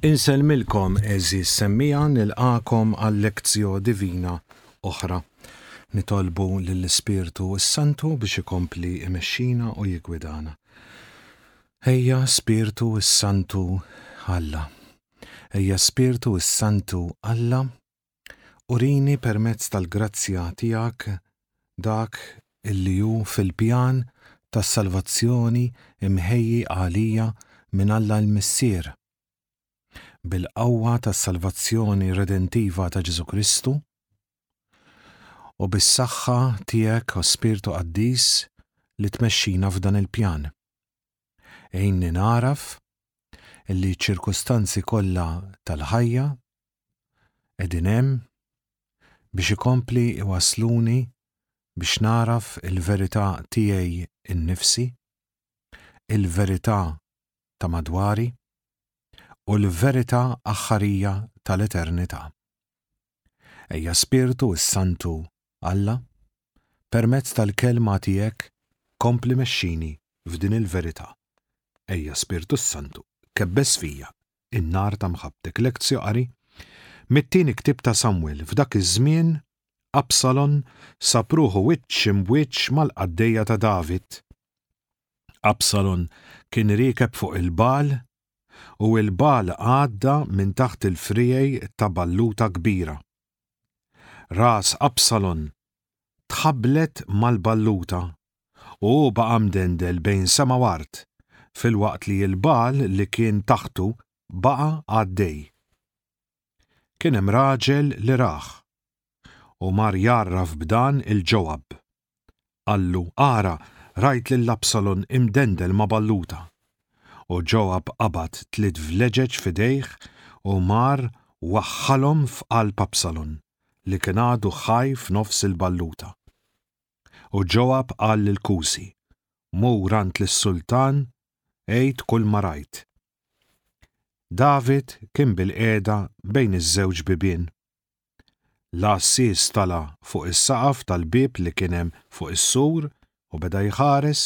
Insellmilkom għeżież semmiegħa nilqagħkom għal Lectio Divina oħra. Nitolbu lill-Ispirtu s-Santu biex ikompli imexxina u jiggwidana. Ejja Spirtu s-Santu Alla. Ejja Spirtu s-Santu Alla. Urini permezz tal-grazzja tiegħek dak li hu fil-pjan tas-salvazzjoni mħejji għalija minn Alla l-Missier. Bil-qawwa tas-salvazzjoni redentiva ta' Ġesù Kristu u bis-saħħa tiegħek, o Spirtu Qaddis, li tmexxina f'dan il-pjan. Għinni nagħraf li ċ-ċirkustanzi kollha tal-ħajja qegħdin hemm biex ikompli jwassluni biex nagħraf il-verità tiegħi nnifsi, il-verità ta' madwari, u l-verità aħħarija tal-eternità. Ejja Spirtu s-Santu Alla, permezz tal-Kelma tiegħek kompli mexxini f'din il-verità. Ejja Spirtu s-Santu kebbes fija n-nar ta' mħabbtek. Lectio Qari mit-Tieni Ktieb ta' Samwel F'dak iż-żmien Absalon sab ruħu wiċċ imb'wiċċ mal-qaddejja ta' David. Absalon kien riekeb fuq il-bagħal u l-bagħal għadda minn taħt il-friegħi ta' balluta kbira. Ras Absalon tħabblet mal-balluta u hu baqa' mdendel bejn sema u art, filwaqt li l-bagħal li kien taħtu baqa' għaddej. Kien hemm raġel li rah u mar jgħarraf b'dan 'il Ġowab. Qallu, Ara, rajt lil Absalon imdendel ma' balluta. U Ġoab qabad tliet vleġeġ f'idejh u mar waħħalhom f'qalb Absalon, li kien għadu ħaj f'nofs il-balluta. U Ġoab qal lil Kusi, Mur għand lis-sultan għid kulma rajt. David kien bilqiegħda bejn iż-żewġ bibien. L-għassies tala' fuq is-saqaf tal-bieb li kien hemm fuq is-sur u beda jħares,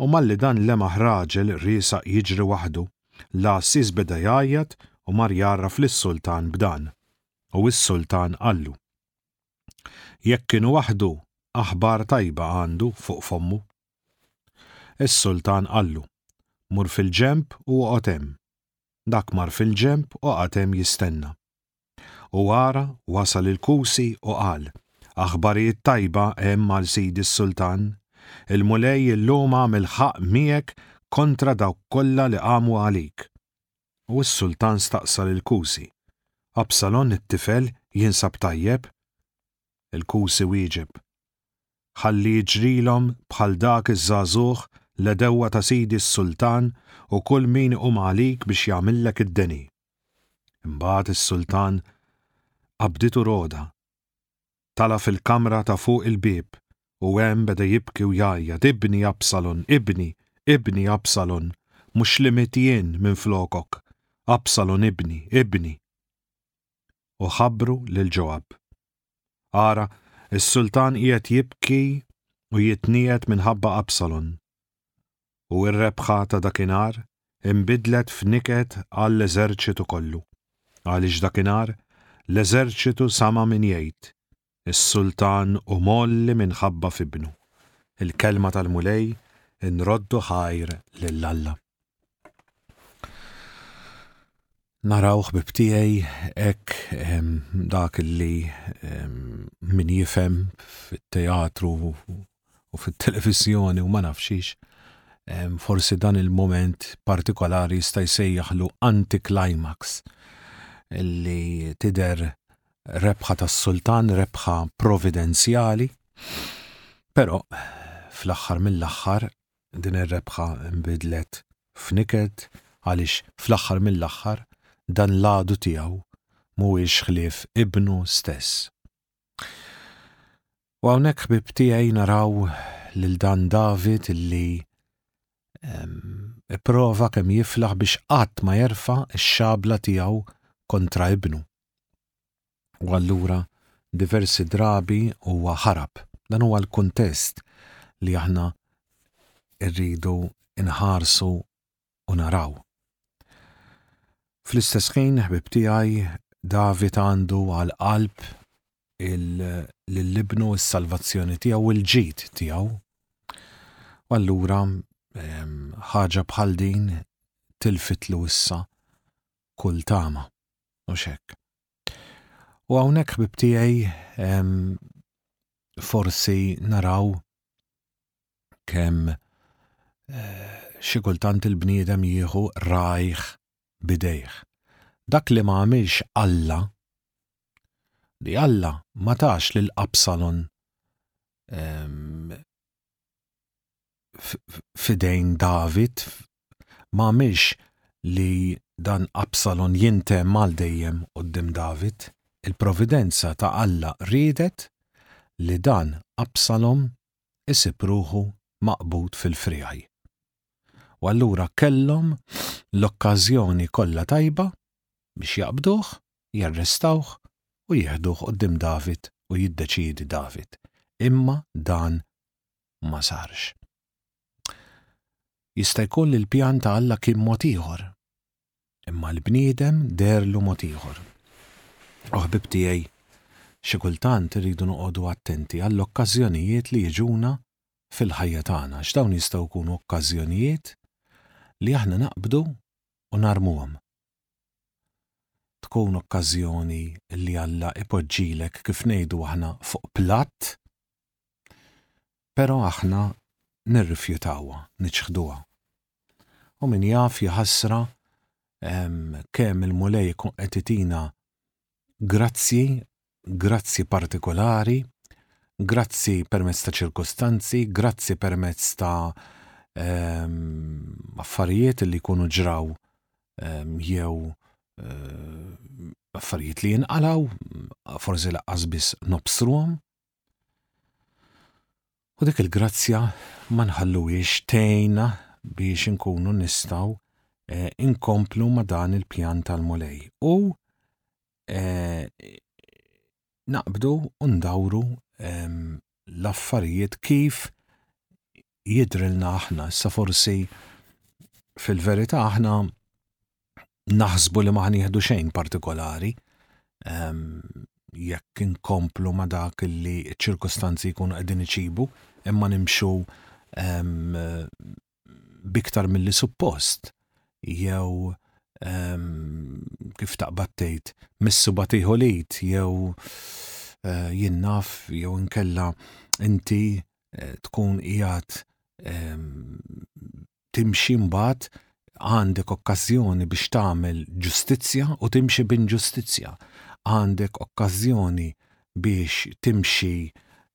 u malli dan lemaħ raġel riesaq jiġri waħdu, l-għassies beda jgħajjat u mar jgħarraf lis-sultan b'dan. U s-sultan qallu, Jekk kien waħdu, aħbar tajba għandu fuq fommu. Is-sultan qallu, Mur fil-ġenb u oqgħod hemm. Dak mar fil-ġenb u qagħad hemm jistenna. U ara, wasal il-Kusi u qal, Aħbarijiet tajba hemm għal sidi s-sultan, il-Mulej illum għamel ħaqq miegħek kontra dawk kollha li qamu għalik. U s-sultan staqsa lill-Kusi, Absalon it-tifel jinsab tajjeb? Il-Kusi wieġeb, Ħalli jiġrilhom bħal dak iż-żagħżugħ l-għedewwa ta' sidi s-sultan u kull min iqum għalik biex jagħmillek id-deni. Imbagħad is-sultan qabditu rogħda. Tala' fil-kamra ta' fuq il-bieb u hemm beda jibki u jgħajjat, Ibni Absalon, ibni, ibni Absalon, mhux li mitt jien minflokok, Absalon ibni, ibni! U ħabbru lil Ġoab. Ara, is-sultan qiegħed jibki u jitniegħed minħabba Absalon. u r-rebħa ta' dakinhar inbidlet f'niket għall-eżerċitu kollu, għaliex dakinhar l-eżerċitu sama' min jgħid, Is-sultan hu mgħolli minħabba f'ibnu. Il-kelma tal-Mulej inroddu ħajr lil Alla. Naraw ħbib tiegħi hekk dak li min jifhem fit-teatru u fit-televiżjoni u ma naf xiex, forsi dan il-mument partikolari jista' jsejjaħlu anti-climax li tidher rebħa tas-sultan, rebħa providenzjali, però fl-aħħar mill-aħħar din ir-rebħa nbidlet f'niket għaliex fl-aħħar mill-aħħar dan l-għadu tiegħu mhuwiex ħlief ibnu stess. U hawnhekk ħbieb tiegħi naraw lil dan David illi ipprova kemm jiflaħ biex qatt ma jerfa' x-xabla tiegħu kontra ibnu. u allura diversi drabi huwa ħarab. Dan huwa l-kuntest li aħna rridu nħarsu u naraw. Fl-istess ħin, ħbib tiegħi, David għandu għal qalb lill-ibnu s-salvazzjoni tiegħu u l-ġid tiegħu. U allura ehm, ħaġa bħal din tilfitlu issa kull tama. Mhux hekk? U hawnhekk ħbib tiegħi forsi naraw kemm xi kultant il-bniedem jieħu ragħajh b'idejh. Dak li ma għamilx Alla, li Alla ma tax lil Absalon f'idejn David ma għamilx li dan Absalon jintemm għal dejjem quddiem David. Il-providenza ta' Alla riedet li dan Absalom isib ruħu maqbud fil-friegħi. U allura kellhom l-okkażjoni kollha tajba biex jaqbduh jarrestawh u jieħduh quddiem David u jiddeċiedi David. Imma dan ma sarx. Jista' jkun li l-pjan ta' Alla kien mod ieħor, imma l-bniedem deherlu mod ieħor. U ħbieb tiegħi, xi kultant irridu noqogħdu attenti għall-okkażjonijiet li jiġuna fil-ħajja tagħna għax dawn jistgħu jkunu okkażjonijiet li aħna naqbdu u narmuhom. Tkun okkażjoni li Alla ipoġġilek kif ngħidu aħna fuq platt, però aħna nirrifjutawha, niċħduha. U min jaf jaħasra kemm il-Mulej ikun qed itina Grazzi, grazzi partikolari, grazzi permezz ta' ċirkustanzi, grazzi permezz ta' affarijiet li jkunu ġraw jew affarijiet li jinqalgħu, forsi lanqas biss nobstruhom. U dik il-grazzja ma nħalluhiex tgħinna biex inkunu nistgħu eh, inkomplu ma dan il-pjan tal-Mulej u eh, naqbdu u ndawru ehm, l-affarijiet kif jidhrilna aħna. Issa forsi fil-verità aħna naħsbu li ma ħnieħdu xejn partikolari ehm, jekk inkomplu ma dak li ċ-ċirkustanzi jkunu qegħdin iċibu, imma nimxu ehm, biktar mill-li suppost, jew ehm, kif taqbad tgħid, missu batiħu lid, jew eh, jinnaf, jew inkella inti eh, tkun qiegħed ehm, timxi mbagħad għandek okkażjoni biex tagħmel ġustizzja u timxi bin ġustizzja. Għandek okkażjoni biex timxi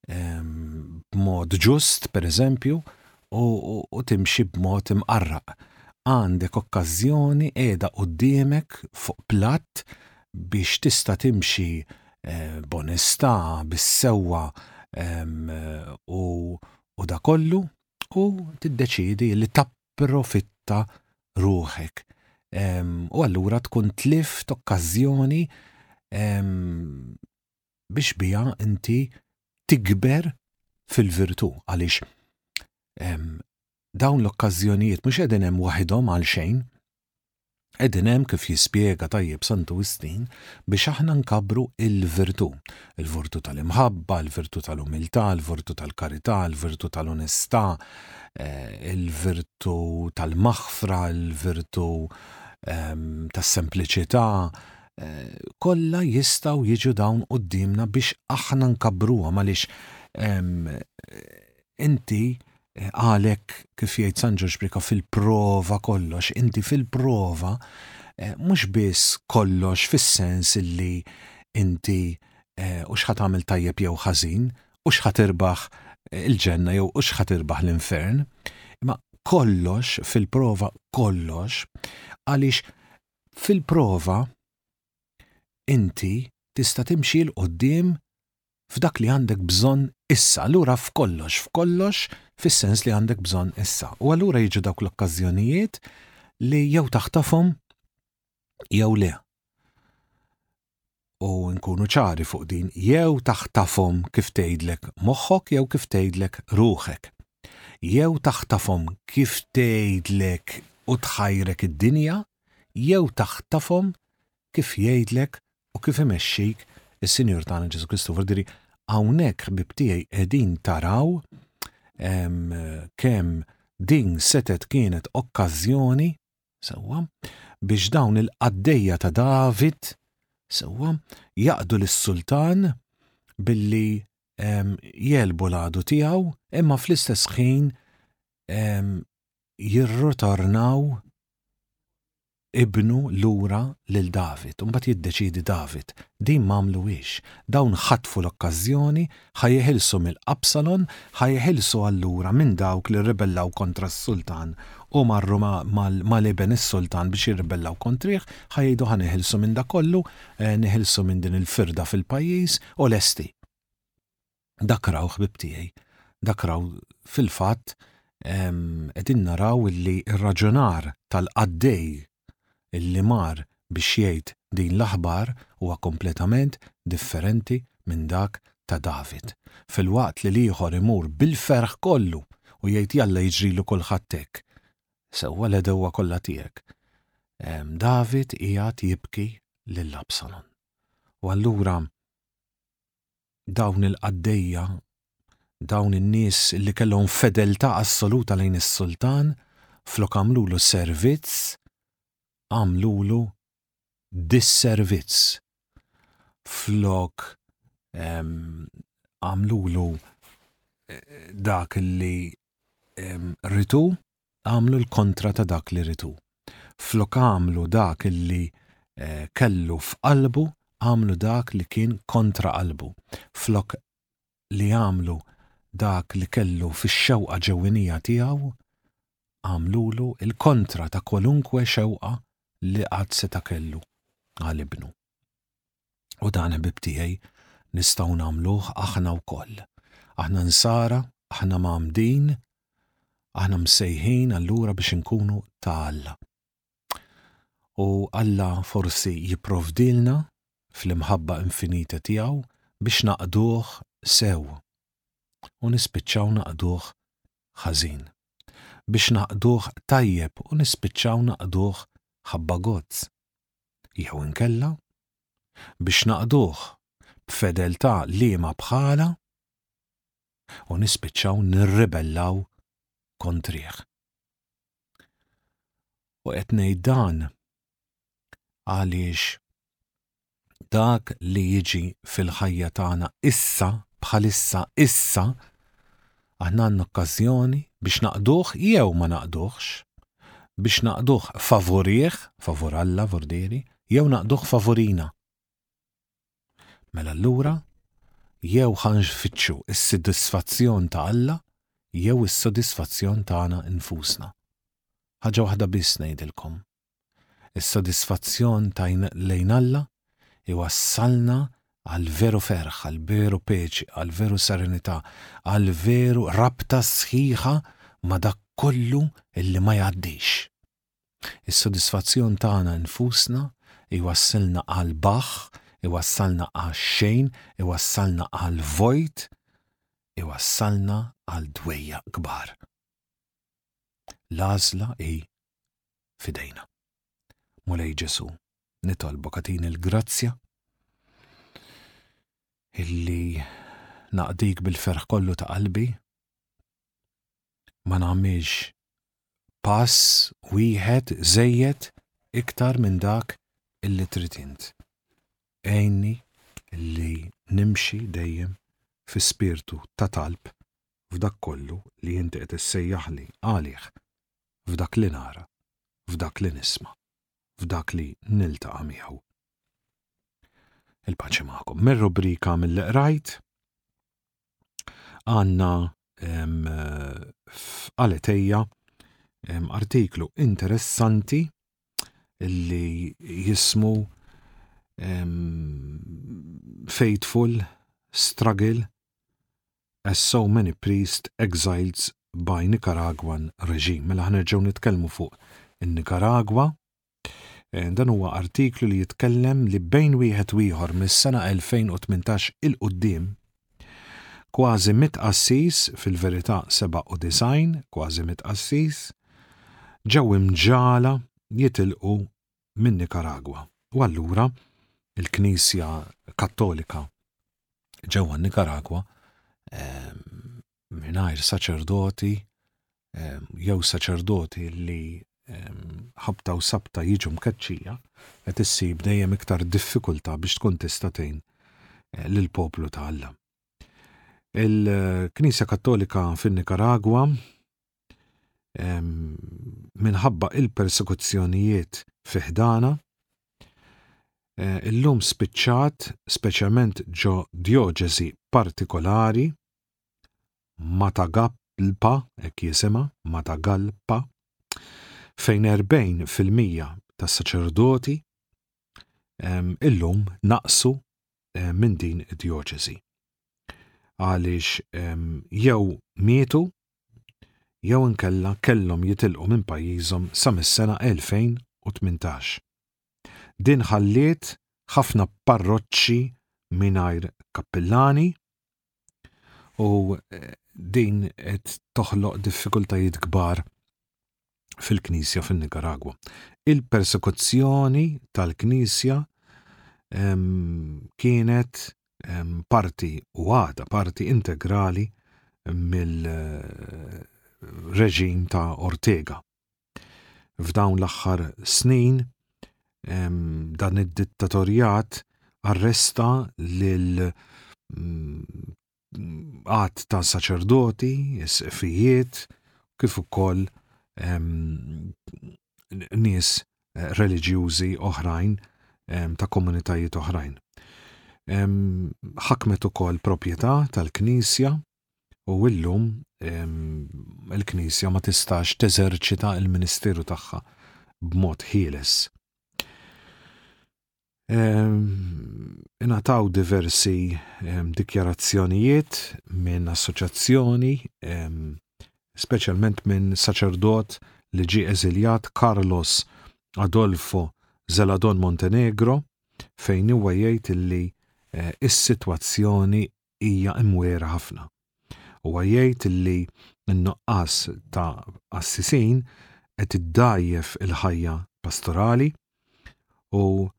ehm, b'mod ġust, per eżempju, u timxi b'mod imqarraq. Għandek okkażjoni qiegħda qudiemek fuq platt biex tista' timxi b'onestà, bis-sewwa u dak kollu u tiddeċiedi li tapprofitta ruħek. U allura tkun tlift okkażjoni biex biha inti tikber fil-virtù għaliex dawn l-okkażjonijiet mhux qegħdin hemm waħedhom għalxejn. Qegħdin hemm, kif jispjega tajjeb Santu Wistin, biex aħna nkabbru l-virtù. Il-virtù tal-imħabba, il-virtù tal-umiltà, il-virtù tal-karità, il-virtù tal-onestà, il-virtù tal-maħfra, il-virtù tas-sempliċità, kollha jistgħu jiġu dawn quddiemna biex aħna nkabbruhom għaliex Inti, għalhekk, kif jgħid San Ġorġ Brieka fil-prova kollox, inti fil-prova mhux biss kollox fis-sens li inti u x'ħa tagħmel tajjeb jew ħażin, u x'ħa tirbaħ il-ġenna jew u x'ħa tirbaħ l-infern, imma kollox fil-prova kollox għaliex fil-prova inti tista' timxi 'l quddiem f'dak li għandek bżonn issa, allura f'kollox, f'kollox fis-sens li għandek bżonn issa. U allura jiġu dawk l-okkażjonijiet li jew taħtafhom jew le. U nkunu ċari fuq din, jew taħtafhom kif tgħidlek moħħok jew kif tgħidlek ruħek. Jew taħtafhom kif tgħidlek u tħajrek id-dinja, jew taħtafhom kif jgħidlek u kif imexxik is-Sinjur tagħna Ġesu Kristu. Vurdiri, hawnhekk ħbib tiegħi qegħdin taraw kemm din setet kienet okkażjoni sewwa biex dawn il-qaddejja ta' David sewwa jaqdu lis-sultan billi jelbu l-għadu tiegħu imma fl-istess ħin jirritornaw ibnu lura lil David. Imbagħad jiddeċiedi David, din m'għamluhiex. Dawn ħatfu l-okkażjoni, ħa jeħilsu mill-Absalon, ħa jeħilsu allura minn dawk li rribellaw kontra s-sultan u marru mal iben is-sultan biex jirribellaw kontrih, ħa jgħidu ħa neħilsu minn dakollu, neħilsu minn din il-firda fil-pajjiż u lesti. Dak raw, ħbieb tiegħi, dak raw, fil-fatt, qegħdin naraw illi r-raġunar tal-qaddej illi mar biex jgħid din l-aħbar huwa kompletament differenti minn dak ta' David. Filwaqt li l-ieħor imur bil-ferħ kollu u jgħid jalla jiġrilu kulħadd hekk, sewwa l-għedewwa kollha tiegħek, David qiegħed jibki lil Absalon. U allura, dawn il-qaddejja, dawn in-nies li kellhom fedeltà assoluta lejn is-sultan, flok għamlulu servizz, għamlulu disservizz. Flok għamlulu dak li ritu, għamlu l-kontra ta' dak li ritu. Flok għamlu dak li kellu f'qalbu, għamlu dak li kien kontra qalbu. Flok li jagħmlu dak li kellu fix-xewqa ġewwinija tiegħu, għamlulu l-kontra ta' kwalunkwe xewqa li qatt seta' kellu għal ibnu. U dan, ħbieb tiegħi, nistgħu nagħmluh aħna wkoll. Aħna nsara, aħna mgħammdin, aħna msejħin allura biex inkunu ta' Alla. U Alla forsi jipprovdilna fl-imħabba infinita tiegħu biex naqduh sew u nispiċċaw naqduh ħażin. Biex naqduh tajjeb u nispiċċaw naqduh ħabba gozz. jew inkella, biex naqduh b'fedeltà liema bħalha u nispiċċaw nirribellaw kontrih. U qed ngħid dan għaliex dak li jiġi fil-ħajja tagħna issa, bħalissa, issa, Aħna għandna okkażjoni biex naqduh jew ma naqduhx, biex naqduh favurih, favur Alla, vordieri, jew naqduh favurina. Mela allura, jew ħa nfittxu s-sidisfazzjon ta' Alla jew is-sodisfazzjon tagħna nfusna. Ħaġa waħda biss ngħidilkom. Is-sodisfazzjon ta' lejn Alla jwassalna għall-veru ferħ, għall-veru paċi, għall-veru serenità, għall-veru rabta sħiħa ma' dak kollu li ma jgħaddix. Is-sodisfazzjon tagħna nfusna jwassilna għall-baħħ, iwassalna għax-xejn, iwassalna għall-vojt, iwassalna għal dwejjaq kbar. L-għażla hi f'idejna. Mulej Ġesù, nitolbok agħtini l-grazzja illi naqdik bil-ferħ kollu ta' qalbi, ma nagħmilx pass wieħed żejjed iktar minn dak illi trid int. Għinni illi nimxi dejjem fi spirtu ta' talb f'dak kollu li Inti qed issejjaħli għalih, f'dak li nara, f'dak li nisma', f'dak li niltaqa' miegħu. Il-paċi magħkom. Mir-rubrika mill-qrajt għandna f'Aletejja artiklu interessanti li jismu Faithful Struggle as so many priest exileds by Nicaraguan regime. Mela ħnerġgħu nitkellmu fuq in-Nikaragwa. Eh, dan huwa artiklu li jitkellem li bejn wieħed u ieħor mis-sena 2018 il qudiem kważi mit qassis fil-verità 97 kważi mit qassis ġew imġala jitilqu min-Nikaragwa u allura l-Knisja Kattolika ġewwa n-Nikaragwa mingħajr saċerdoti jew saċerdoti li ħabta u sabta jiġu mkeċċija qed issib dejjem iktar diffikultà biex tkun tista' tgħin lill-poplu ta' Alla. Il-Knisja Kattolika fin-Nikaragwa minħabba il-persekuzzjonijiet fi ħdana. Eh, illum spiċċat, speċjalment ġo djoġesi partikolari, Matagalpa, ek jisima, Matagalpa, fejn 40% tas saċerdoti illum naqsu eh, minn din id-djoċesi. Għaliex jew mietu jew inkella kellhom jitilqu minn pajjiżhom sa mis-sena 2018. Din ħalliet ħafna parroċċi mingħajr kappillani u din qed toħloq diffikultajiet kbar fil-Knisja fin-Nikaragwa. Il-persekuzzjoni tal-Knisja kienet parti u għada parti integrali mill-reġim ta' Ortega. F'dawn l-aħħar snin dan id-dittatorjat arresta lil għadd ta' saċerdoti, is-seqfijiet, kif ukoll nies eh, reliġjużi oħrajn ta' komunitajiet oħrajn. Ħakmet ukoll proprjetà tal-Knisja u illum il-Knisja ma tistax teżerċita il-ministeru tagħha b'mod ħieles. Ingħataw diversi dikjarazzjonijiet minn assoċjazzjoni, speċjalment minn saċerdot li ġie eżiljat Carlos Adolfo Zeladon Montenegro fejn huwa jgħid li s-sitwazzjoni hija imwiegħra ħafna. Huwa jgħid li n-nuqqas ta' qassisin qed iddgħajjef il-ħajja pastorali u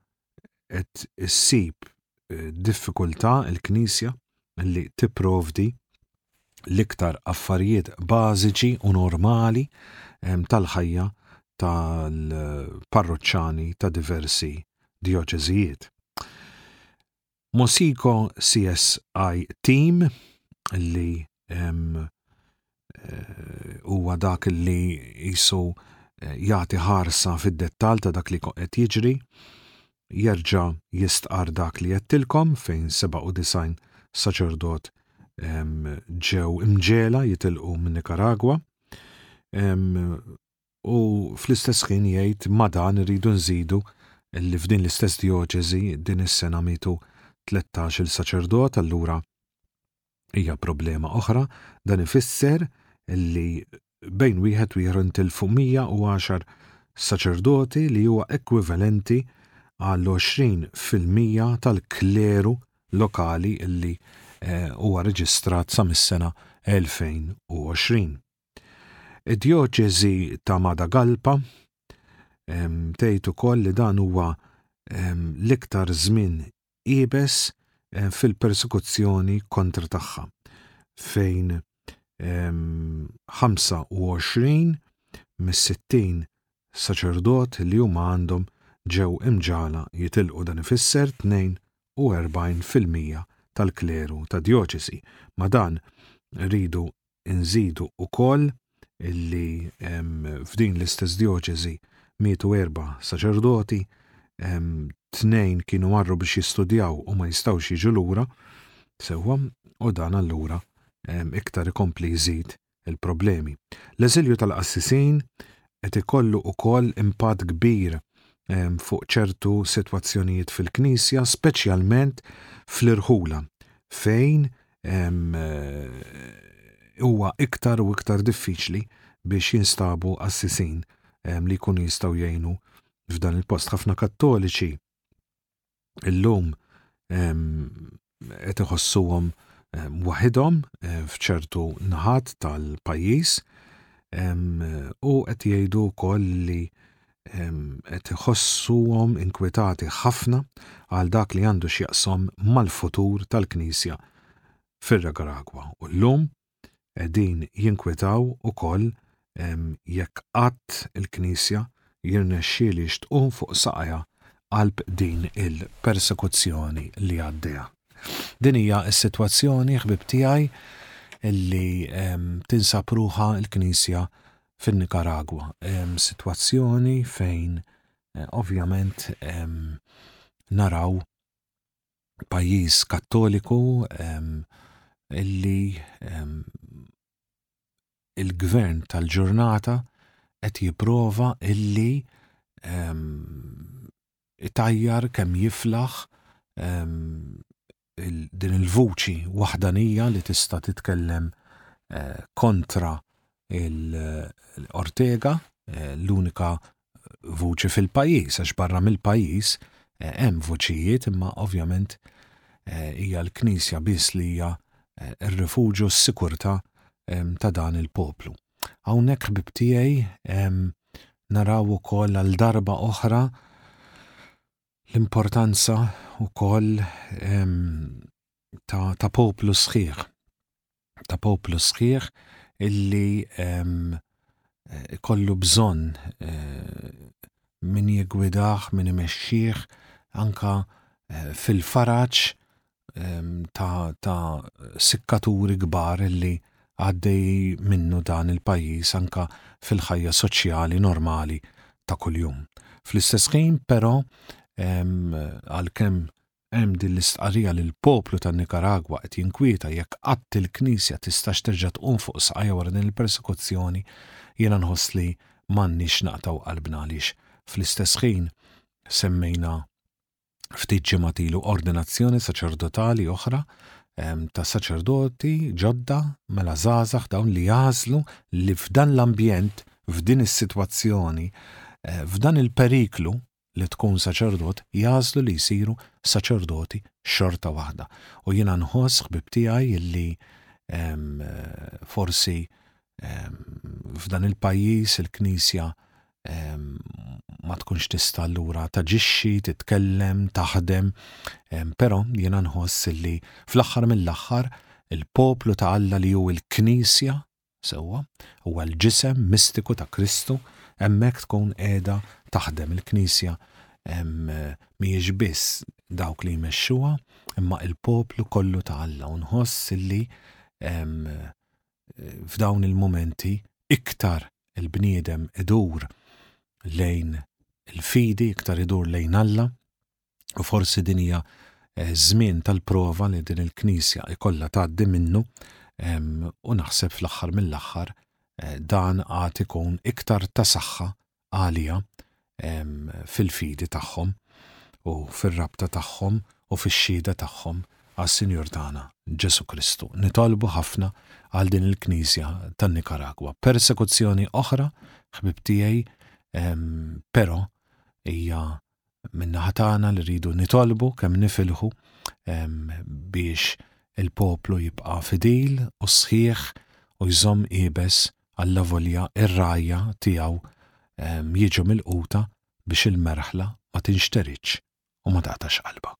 qed issib diffikultà l-Knisja li tipprovdi l-iktar affarijiet bażiċi u normali tal-ħajja tal-parroċċani ta' diversi djoċesijiet. Mosiko CSI Team li huwa dak li qisu jagħti ħarsa fid-dettall ta' dak li qed jiġri, jerġa' jistqarr dak li għedtilkom fejn 97 saċerdot ġew imġegħla jitilqu min-Nikaragwa. U fl-istess ħin jgħid, ma' dan irridu nżidu li f'din l-istess djoċesi din is-sena mietu tlettax-il saċerdot, allura hija problema oħra. Dan ifisser li bejn wieħed u ieħor ntilfu mija u għaxar saċerdoti li huwa ekwivalenti għal għoxrin fil-mija tal-kleru lokali li huwa reġistrat sa mis-sena elfejn u għoxrin. Id-Djoċesi ta' Matagalpa tgħid ukoll li dan huwa l-iktar żmien iebes fil-persekuzzjoni kontra tagħha fejn 25 mis-60 saċerdot li huma għandhom ġew imġagħla jitilqu dan ifisser 42 fil-mija tal-kleru tad-djoċesi. Ma' dan rridu Inżidu wkoll li f'din l-istess djoċesi mietu erba' saċerdoti, tnejn kienu marru biex jistudjaw u ma jistgħux jiġu lura, sewwa, u dan allura iktar ikompli jżid il-problemi. L-eżilju tal-qassisin qed ikollu wkoll impatt kbir fuq ċertu sitwazzjonijiet fil-Knisja, speċjalment fl-irħula fejn huwa iktar u iktar diffiċli biex jinstabu qassisin li jkunu jistgħu jgħinu f'dan il-post. Ħafna kattoliċi illum qed iħossuhom waħidhom f'ċertu naħat tal-pajjiż u qed jgħidu wkoll li qed iħossuhom inkwetati ħafna għal dak li għandu x'jaqsam mal-futur tal-Knisja fir-Nikaragwa u llum qegħdin jinkwetaw ukoll jekk qatt il-Knisja jirnexxielhiex tqum fuq saqajha qalb din il-persekuzzjoni li għaddejja. Din hija s-sitwazzjoni, ħbieb tiegħi, li tinsab ruħha l-Knisja fin-Nikaragwa. Hemm sitwazzjoni fejn ovvjament naraw pajjiż kattoliku illi l-gvern tal-ġurnata qed jipprova illi itajjar kemm jiflaħ din il-vuċi waħdanija li tista' titkellem kontra l-Ortega, l-unika vuċi fil-pajjiż għax barra mill-pajjiż hemm vuċijiet imma ovvjament hija l-Knisja biss li hija r-rifuġju u s-sikurtà ta' dan il-poplu. Hawnhekk ħbieb tiegħi naraw ukoll għal darba oħra l-importanza wkoll ta' ta' poplu sħiħ, ta' poplu sħiħ illi jkollu bżonn min jiggwidah, min imexxih, anka fil-faraġ ta', ta sikkaturi kbar li għaddej minnu dan il-pajjiż anke fil-ħajja soċjali normali ta' kuljum. Fl-istess ħin però għalkemm hemm din l-istqarrija li l-poplu tan-Nikaragwa qed jinkwieta jekk qatt il-Knisja tistax terġa' tqum fuq saqajha wara din il-persekuzzjoni, jiena nħoss li m'għandniex naqtgħu qalbna għaliex fl-istess ħin semmejna ftit ġimgħat ilu ordinazzjoni saċerdotali oħra ta' saċerdoti ġodda mela żgħażagħ dawn li jażlu li f'dan l-ambjent, f'din is-sitwazzjoni, eh, f'dan il-periklu li tkun saċerdot, jażlu li jsiru saċerdoti xorta waħda. U jiena nħoss ħbib tiegħi li eh, forsi f'dan il-pajjiż il-Knisja ma tkunx tista' allura taġixxi, titkellem, taħdem, però jiena nħoss li fl-aħħar mill-aħħar il-poplu ta' Alla li hu l-Knisja, sewwa, huwa l-ġisem mistiku ta' Kristu, hemmhekk tkun qiegħda taħdem il-Knisja mhijiex biss dawk li jmexxuha imma l-poplu kollu ta' Alla u nħoss li f'dawn il-mumenti iktar il-bniedem idur lejn il-fidi, iktar idur lejn Alla, u forsi din hija eh, żmien tal-prova li din il-Knisja ikollha tgħaddi minnu u naħseb fl-aħħar mill-aħħar eh, dan għad ikun iktar ta' saħħa għalija fil-fidi tagħhom u fir-rabta tagħhom u fix-xhieda tagħhom għas-Sinjur tagħna Ġesù Kristu. Nitolbu ħafna għal din il-Knisja tan-Nikaragwa. Persekuzzjoni oħra, ħbib tiegħi, però hija Min-naħa tagħna li rridu nitolbu kemm nifilħu biex il-poplu jibqa' fidil u sħiħ u jżomm iebes allavolja r-rgħajja tiegħu jiġu milquta biex il-merħla ma tinxteridx u ma taqtax qalbha.